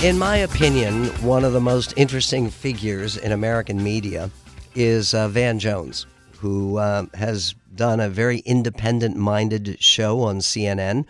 In my opinion, one of the most interesting figures in American media is uh, Van Jones, who uh, has done a very independent minded show on CNN.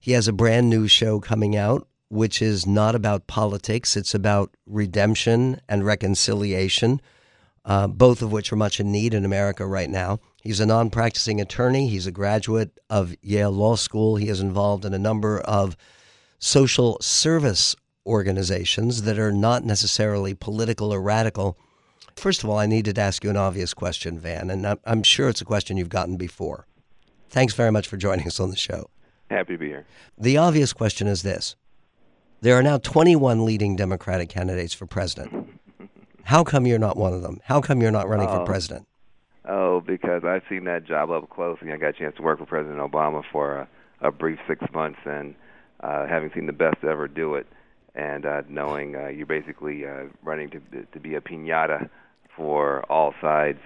He has a brand new show coming out, which is not about politics, it's about redemption and reconciliation, uh, both of which are much in need in America right now. He's a non practicing attorney, he's a graduate of Yale Law School, he is involved in a number of social service organizations that are not necessarily political or radical. First of all, I needed to ask you an obvious question, Van, and I'm sure it's a question you've gotten before. Thanks very much for joining us on the show. Happy to be here. The obvious question is this There are now 21 leading Democratic candidates for president. How come you're not one of them? How come you're not running oh. for president? Oh, because I've seen that job up close, and I got a chance to work for President Obama for a, a brief six months, and uh, having seen the best ever do it, and uh, knowing uh, you're basically uh, running to to be a pinata for all sides.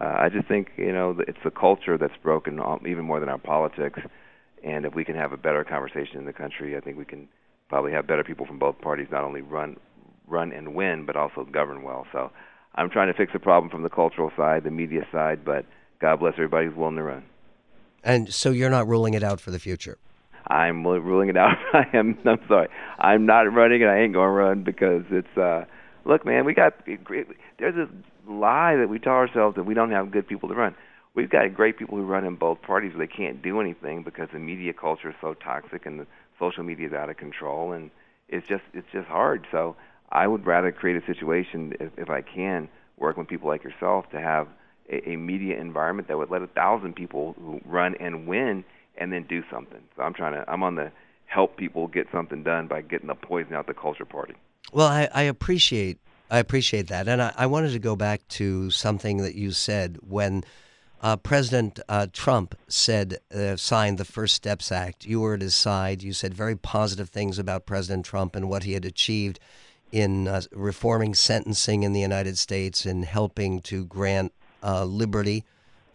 Uh, I just think you know it's the culture that's broken even more than our politics. And if we can have a better conversation in the country, I think we can probably have better people from both parties not only run run and win, but also govern well. So I'm trying to fix the problem from the cultural side, the media side, but God bless everybody who's willing to run. And so you're not ruling it out for the future. I'm ruling it out. I am. I'm sorry. I'm not running, and I ain't going to run because it's. uh Look, man, we got. There's this lie that we tell ourselves that we don't have good people to run. We've got great people who run in both parties, they can't do anything because the media culture is so toxic and the social media is out of control, and it's just it's just hard. So I would rather create a situation, if, if I can, work with people like yourself to have a, a media environment that would let a thousand people who run and win and then do something. So I'm trying to I'm on the help people get something done by getting the poison out the culture party. Well, I, I appreciate I appreciate that, and I, I, wanted to go back to something that you said when uh, President uh, Trump said uh, signed the First Steps Act. You were at his side. You said very positive things about President Trump and what he had achieved in uh, reforming sentencing in the United States and helping to grant uh, liberty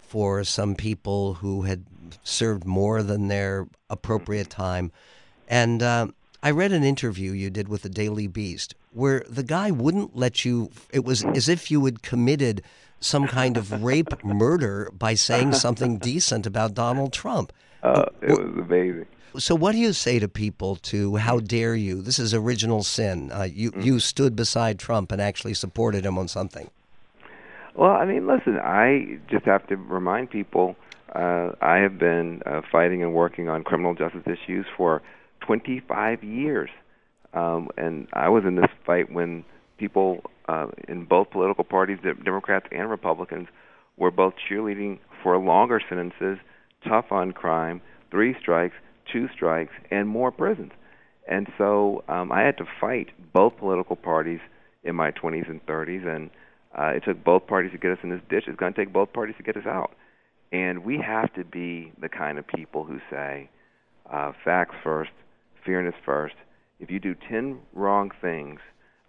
for some people who had served more than their appropriate time. And uh, I read an interview you did with the Daily Beast where the guy wouldn't let you, it was as if you had committed some kind of rape murder by saying something decent about Donald Trump. Uh, it was amazing. So, what do you say to people to how dare you? This is original sin. Uh, you, mm. you stood beside Trump and actually supported him on something. Well, I mean, listen, I just have to remind people uh, I have been uh, fighting and working on criminal justice issues for 25 years. Um, and I was in this fight when people uh, in both political parties, Democrats and Republicans, were both cheerleading for longer sentences, tough on crime, three strikes, two strikes, and more prisons. And so um, I had to fight both political parties in my 20s and 30s, and uh, it took both parties to get us in this ditch. It's going to take both parties to get us out. And we have to be the kind of people who say, uh, facts first, fairness first. If you do 10 wrong things,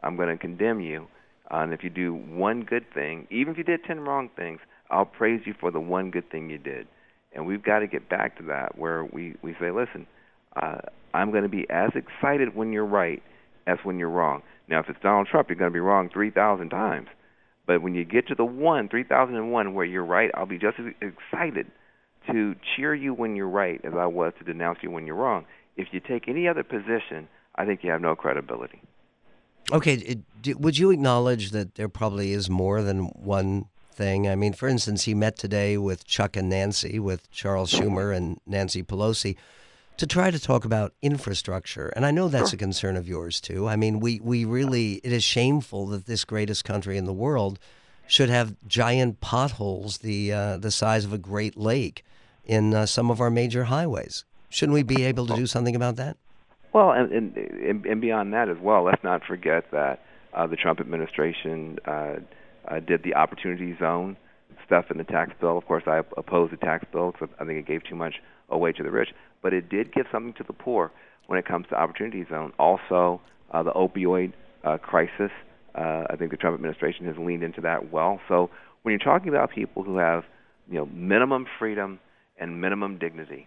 I'm going to condemn you. Uh, and if you do one good thing, even if you did 10 wrong things, I'll praise you for the one good thing you did. And we've got to get back to that where we, we say, listen, uh, I'm going to be as excited when you're right as when you're wrong. Now, if it's Donald Trump, you're going to be wrong 3,000 times. But when you get to the one, 3001, where you're right, I'll be just as excited to cheer you when you're right as I was to denounce you when you're wrong. If you take any other position, I think you have no credibility. Okay, would you acknowledge that there probably is more than one thing? I mean, for instance, he met today with Chuck and Nancy, with Charles Schumer and Nancy Pelosi to try to talk about infrastructure. And I know that's a concern of yours too. I mean, we, we really, it is shameful that this greatest country in the world should have giant potholes the, uh, the size of a Great Lake in uh, some of our major highways. Shouldn't we be able to do something about that? Well, and, and, and beyond that as well, let's not forget that uh, the Trump administration uh, uh, did the Opportunity Zone stuff in the tax bill. Of course, I oppose the tax bill because I think it gave too much away to the rich but it did give something to the poor when it comes to Opportunity Zone. Also, uh, the opioid uh, crisis. Uh, I think the Trump administration has leaned into that well. So when you're talking about people who have, you know, minimum freedom and minimum dignity,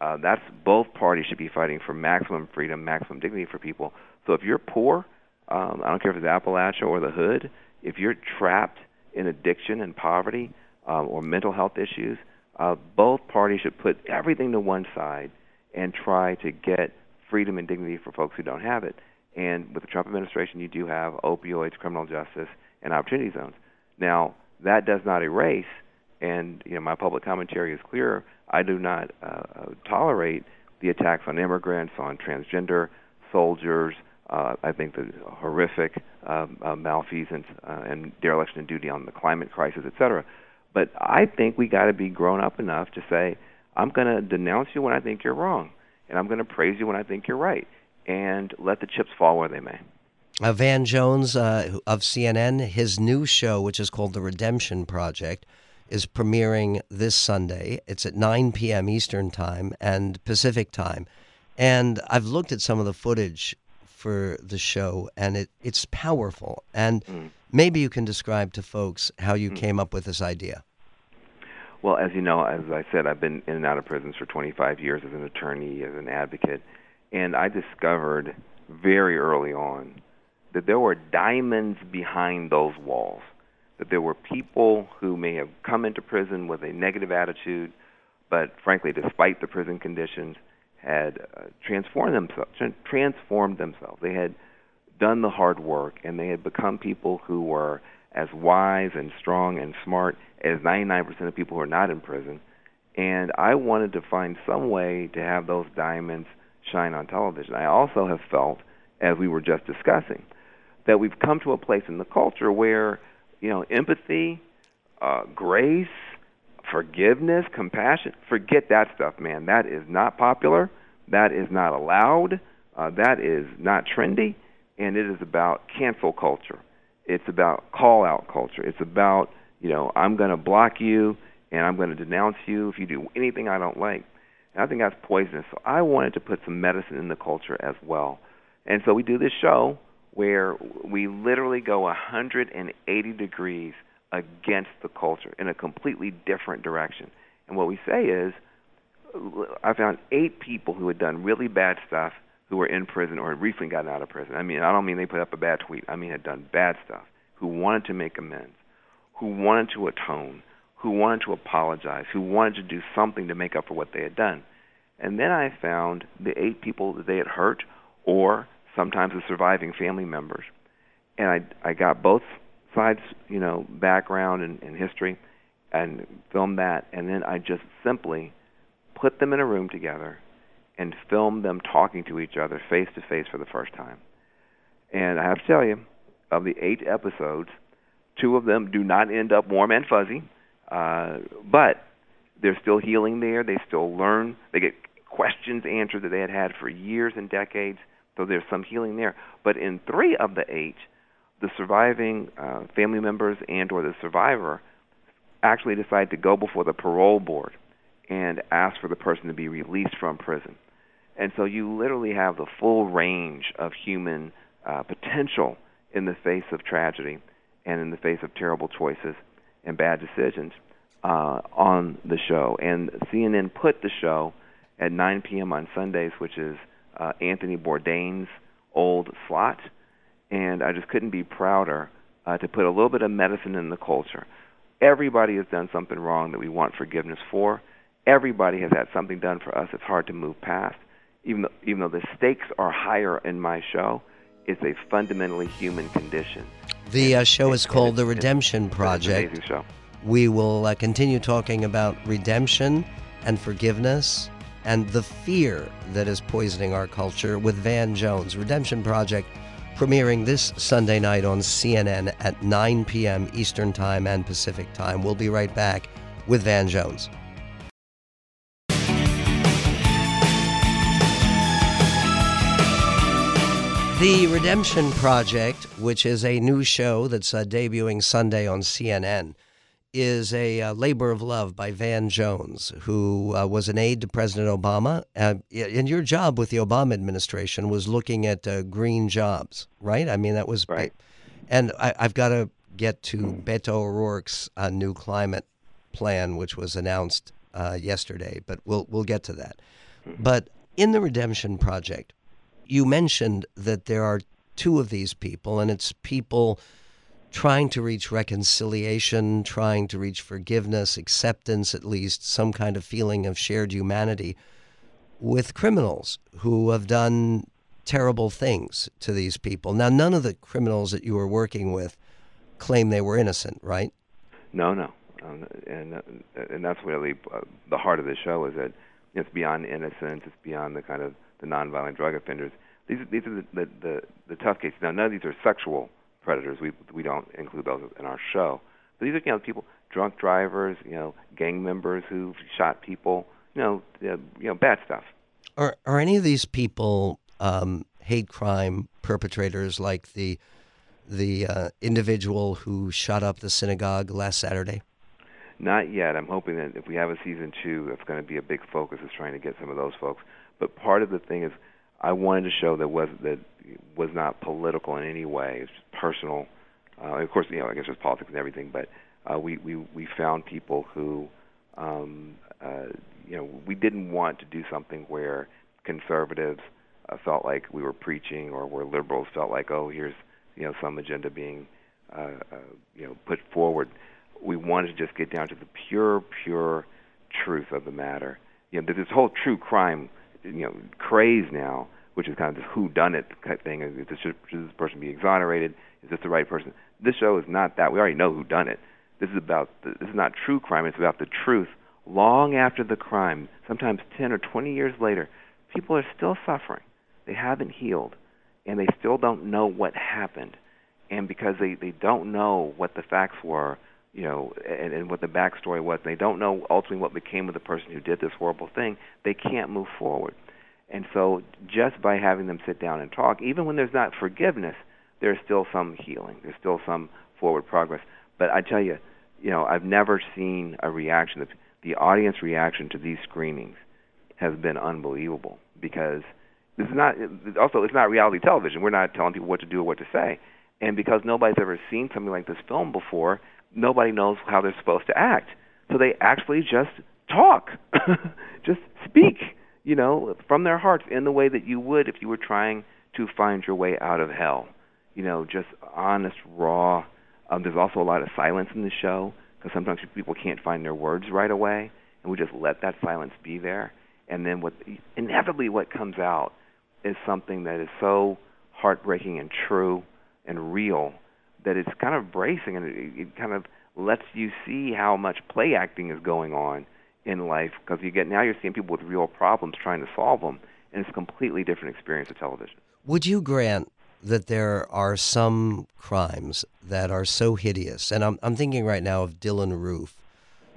Uh, that's both parties should be fighting for maximum freedom, maximum dignity for people. So if you're poor, um, I don't care if it's Appalachia or the Hood, if you're trapped in addiction and poverty um, or mental health issues, uh, both parties should put everything to one side and try to get freedom and dignity for folks who don't have it. And with the Trump administration, you do have opioids, criminal justice, and opportunity zones. Now, that does not erase, and you know my public commentary is clear. I do not uh, uh tolerate the attacks on immigrants, on transgender soldiers. Uh, I think the horrific uh, uh, malfeasance uh, and dereliction of duty on the climate crisis, et cetera. But I think we got to be grown up enough to say, I'm going to denounce you when I think you're wrong, and I'm going to praise you when I think you're right, and let the chips fall where they may. Uh, Van Jones uh, of CNN, his new show, which is called The Redemption Project, is premiering this Sunday. It's at 9 p.m. Eastern Time and Pacific Time. And I've looked at some of the footage for the show, and it, it's powerful. And mm. maybe you can describe to folks how you mm. came up with this idea. Well, as you know, as I said, I've been in and out of prisons for 25 years as an attorney, as an advocate, and I discovered very early on that there were diamonds behind those walls. That there were people who may have come into prison with a negative attitude, but frankly, despite the prison conditions, had uh, transformed themselves. Transformed themselves. They had done the hard work, and they had become people who were as wise and strong and smart as 99% of people who are not in prison. And I wanted to find some way to have those diamonds shine on television. I also have felt, as we were just discussing, that we've come to a place in the culture where, you know, empathy, uh, grace, forgiveness, compassion, forget that stuff, man. That is not popular. That is not allowed. Uh, that is not trendy. And it is about cancel culture. It's about call out culture. It's about, you know, I'm going to block you and I'm going to denounce you if you do anything I don't like. And I think that's poisonous. So I wanted to put some medicine in the culture as well. And so we do this show where we literally go 180 degrees against the culture in a completely different direction. And what we say is, I found eight people who had done really bad stuff who were in prison or had recently gotten out of prison. I mean, I don't mean they put up a bad tweet. I mean, had done bad stuff, who wanted to make amends, who wanted to atone, who wanted to apologize, who wanted to do something to make up for what they had done. And then I found the eight people that they had hurt or sometimes the surviving family members. And I I got both sides, you know, background and, and history, and film that, and then I just simply put them in a room together and film them talking to each other face to face for the first time. And I have to tell you, of the eight episodes, two of them do not end up warm and fuzzy, uh, but they're still healing there. They still learn. They get questions answered that they had had for years and decades. So there's some healing there. But in three of the eight, the surviving uh, family members and or the survivor actually decide to go before the parole board and ask for the person to be released from prison. And so you literally have the full range of human uh, potential in the face of tragedy and in the face of terrible choices and bad decisions uh, on the show. And CNN put the show at 9 p.m. on Sundays, which is uh, Anthony Bourdain's old slot, and I just couldn't be prouder uh, to put a little bit of medicine in the culture. Everybody has done something wrong that we want forgiveness for. Everybody has had something done for us that's hard to move past. Even though, even though the stakes are higher in my show, it's a fundamentally human condition. The uh, show is called The Redemption Project. amazing show. We will uh, continue talking about redemption and forgiveness and the fear that is poisoning our culture with Van Jones. Redemption Project premiering this Sunday night on CNN at 9 p.m. Eastern Time and Pacific Time. We'll be right back with Van Jones. The Redemption Project, which is a new show that's uh, debuting Sunday on CNN is a uh, labor of love by Van Jones, who uh, was an aide to President Obama. Uh, and your job with the Obama administration was looking at uh, green jobs, right? I mean, that was right. And I, have got to get to Beto O'Rourke's uh, new climate plan, which was announced uh, yesterday, but we'll we'll get to that. But in the Redemption Project, you mentioned that there are two of these people, and it's people trying to reach reconciliation, trying to reach forgiveness, acceptance, at least some kind of feeling of shared humanity with criminals who have done terrible things to these people. Now, none of the criminals that you were working with claim they were innocent, right? No, no, um, and uh, and that's really uh, the heart of the show is that it's beyond innocence, it's beyond the kind of the nonviolent drug offenders. These these are the the, the, the tough cases. Now, none of these are sexual predators. We we don't include those in our show. But these are you know people, drunk drivers, you know, gang members who've shot people, you know, you know, bad stuff. Are are any of these people um, hate crime perpetrators like the the uh, individual who shot up the synagogue last Saturday? Not yet. I'm hoping that if we have a season two, that's going to be a big focus is trying to get some of those folks. But part of the thing is, I wanted to show that was that was not political in any way. It's personal. Uh, of course, you know, I guess there's politics and everything, but uh, we we we found people who, um, uh, you know, we didn't want to do something where conservatives uh, felt like we were preaching, or where liberals felt like, oh, here's you know some agenda being uh, uh, you know put forward. We wanted to just get down to the pure, pure truth of the matter. You know, this whole true crime you know craze now, which is kind of this who done it type thing. Is this, should, this person be exonerated? Is this the right person? This show is not that. We already know who done it. This is about the, this is not true crime. It's about the truth. Long after the crime, sometimes 10 or 20 years later, people are still suffering. They haven't healed, and they still don't know what happened. And because they they don't know what the facts were, you know, and, and what the backstory was, they don't know ultimately what became of the person who did this horrible thing, they can't move forward. And so, just by having them sit down and talk, even when there's not forgiveness, there's still some healing. There's still some forward progress. But I tell you, you know, I've never seen a reaction. The audience reaction to these screenings has been unbelievable because this is not. Also, it's not reality television. We're not telling people what to do or what to say. And because nobody's ever seen something like this film before, nobody knows how they're supposed to act. So they actually just talk, just speak, you know, from their hearts in the way that you would if you were trying to find your way out of hell. You know, just honest, raw. Um, there's also a lot of silence in the show because sometimes people can't find their words right away, and we just let that silence be there. And then what inevitably what comes out is something that is so heartbreaking and true and real that it's kind of bracing and it, it kind of lets you see how much play acting is going on in life because you get now you're seeing people with real problems trying to solve them and it's a completely different experience of television. Would you grant that there are some crimes that are so hideous and I'm I'm thinking right now of Dylann Roof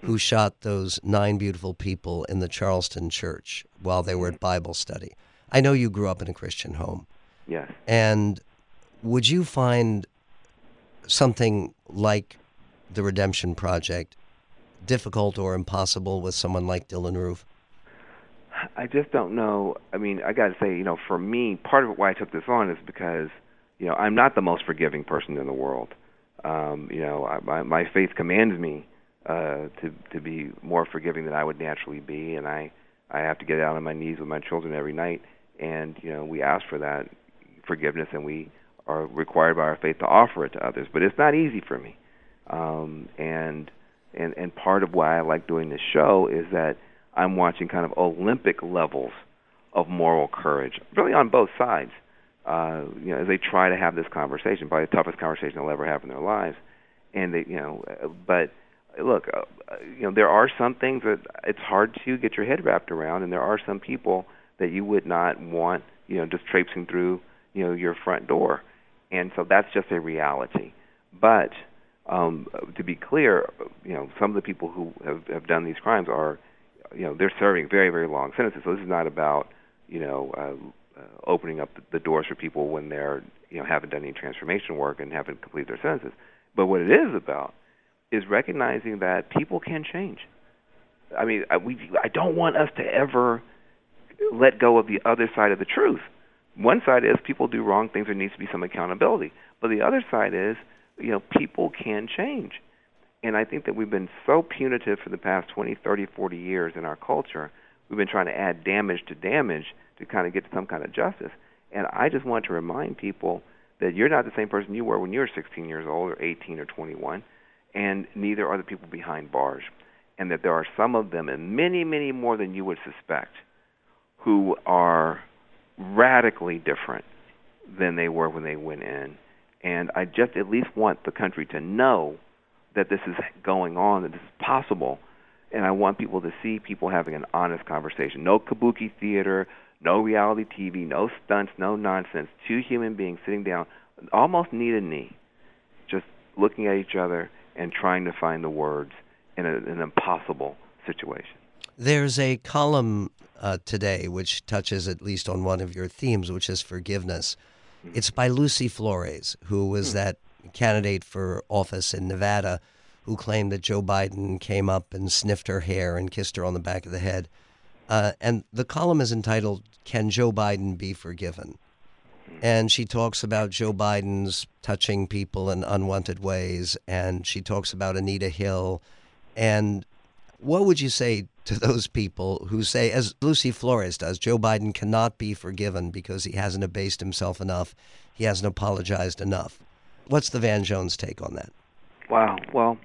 who shot those nine beautiful people in the Charleston church while they were at Bible study. I know you grew up in a Christian home. Yes. And would you find something like the Redemption Project difficult or impossible with someone like Dylann Roof? I just don't know. I mean, I got to say, you know, for me, part of why I took this on is because, you know, I'm not the most forgiving person in the world. Um, you know, I, my, my faith commands me uh, to to be more forgiving than I would naturally be, and I I have to get out on my knees with my children every night, and you know, we ask for that forgiveness, and we are required by our faith to offer it to others. But it's not easy for me, um, and and and part of why I like doing this show is that I'm watching kind of Olympic levels of moral courage, really on both sides. Uh, you know, as they try to have this conversation, probably the toughest conversation they'll ever have in their lives, and they, you know, but look, uh, you know, there are some things that it's hard to get your head wrapped around, and there are some people that you would not want, you know, just traipsing through, you know, your front door and so that's just a reality. But um, to be clear, you know, some of the people who have, have done these crimes are, you know, they're serving very, very long sentences. So this is not about, you know, uh, uh, opening up the doors for people when they're, you know, haven't done any transformation work and haven't completed their sentences. But what it is about is recognizing that people can change. I mean, I, we, I don't want us to ever let go of the other side of the truth one side is people do wrong things, there needs to be some accountability. But the other side is, you know, people can change. And I think that we've been so punitive for the past 20, 30, 40 years in our culture. we've been trying to add damage to damage to kind of get to some kind of justice. And I just want to remind people that you're not the same person you were when you were 16 years old or 18 or 21, and neither are the people behind bars. And that there are some of them, and many, many more than you would suspect, who are radically different than they were when they went in. And I just at least want the country to know that this is going on, that this is possible. And I want people to see people having an honest conversation. No kabuki theater, no reality TV, no stunts, no nonsense. Two human beings sitting down, almost knee to knee, just looking at each other and trying to find the words in a, an impossible situation. There's a column uh, today which touches at least on one of your themes, which is forgiveness. Mm-hmm. It's by Lucy Flores, who was mm-hmm. that candidate for office in Nevada who claimed that Joe Biden came up and sniffed her hair and kissed her on the back of the head. Uh, and the column is entitled Can Joe Biden Be Forgiven? And she talks about Joe Biden's touching people in unwanted ways, and she talks about Anita Hill. And what would you say to those people who say, as Lucy Flores does, Joe Biden cannot be forgiven because he hasn't abased himself enough, he hasn't apologized enough? What's the Van Jones take on that? Wow. Well,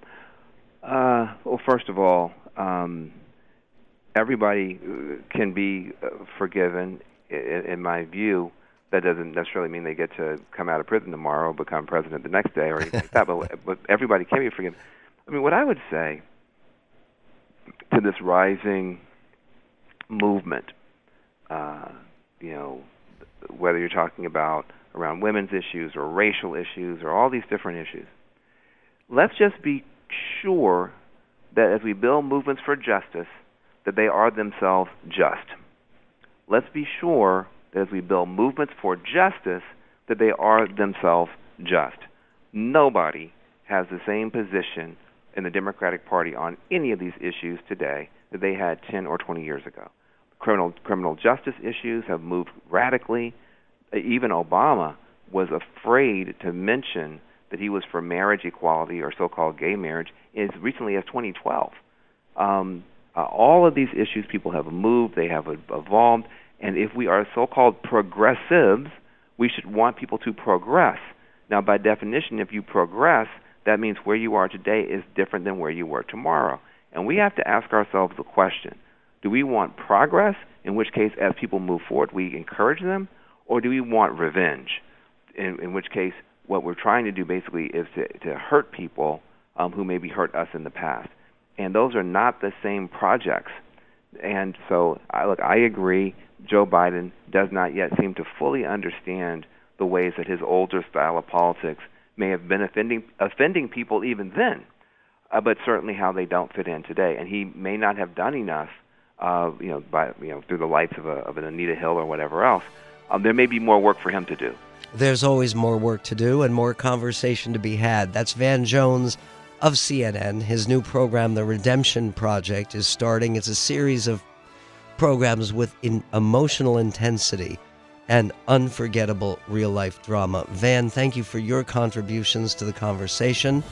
uh, well, first of all, um, everybody uh, can be uh, forgiven. In, in my view, that doesn't necessarily mean they get to come out of prison tomorrow, become president the next day, or anything like that. But, but everybody can be forgiven. I mean, what I would say to this rising movement, uh, you know, whether you're talking about around women's issues or racial issues or all these different issues, let's just be sure that as we build movements for justice, that they are themselves just. Let's be sure that as we build movements for justice, that they are themselves just. Nobody has the same position in the Democratic Party on any of these issues today that they had 10 or 20 years ago. Criminal criminal justice issues have moved radically. Even Obama was afraid to mention that he was for marriage equality or so-called gay marriage as recently as 2012. Um, uh, all of these issues, people have moved, they have evolved, and if we are so-called progressives, we should want people to progress. Now, by definition, if you progress, that means where you are today is different than where you were tomorrow. And we have to ask ourselves the question do we want progress, in which case, as people move forward, we encourage them, or do we want revenge, in, in which case, what we're trying to do basically is to, to hurt people um, who maybe hurt us in the past? And those are not the same projects. And so, I, look, I agree. Joe Biden does not yet seem to fully understand the ways that his older style of politics may have been offending offending people even then, uh, but certainly how they don't fit in today. And he may not have done enough, uh, you know, by you know through the lights of, a, of an Anita Hill or whatever else. Um, there may be more work for him to do. There's always more work to do and more conversation to be had. That's Van Jones of CNN. His new program, The Redemption Project, is starting. It's a series of programs with in emotional intensity and unforgettable real life drama. Van, thank you for your contributions to the conversation,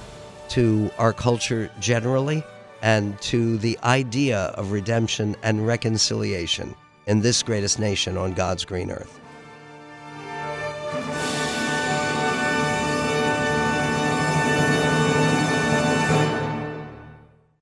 to our culture generally, and to the idea of redemption and reconciliation in this greatest nation on God's green earth.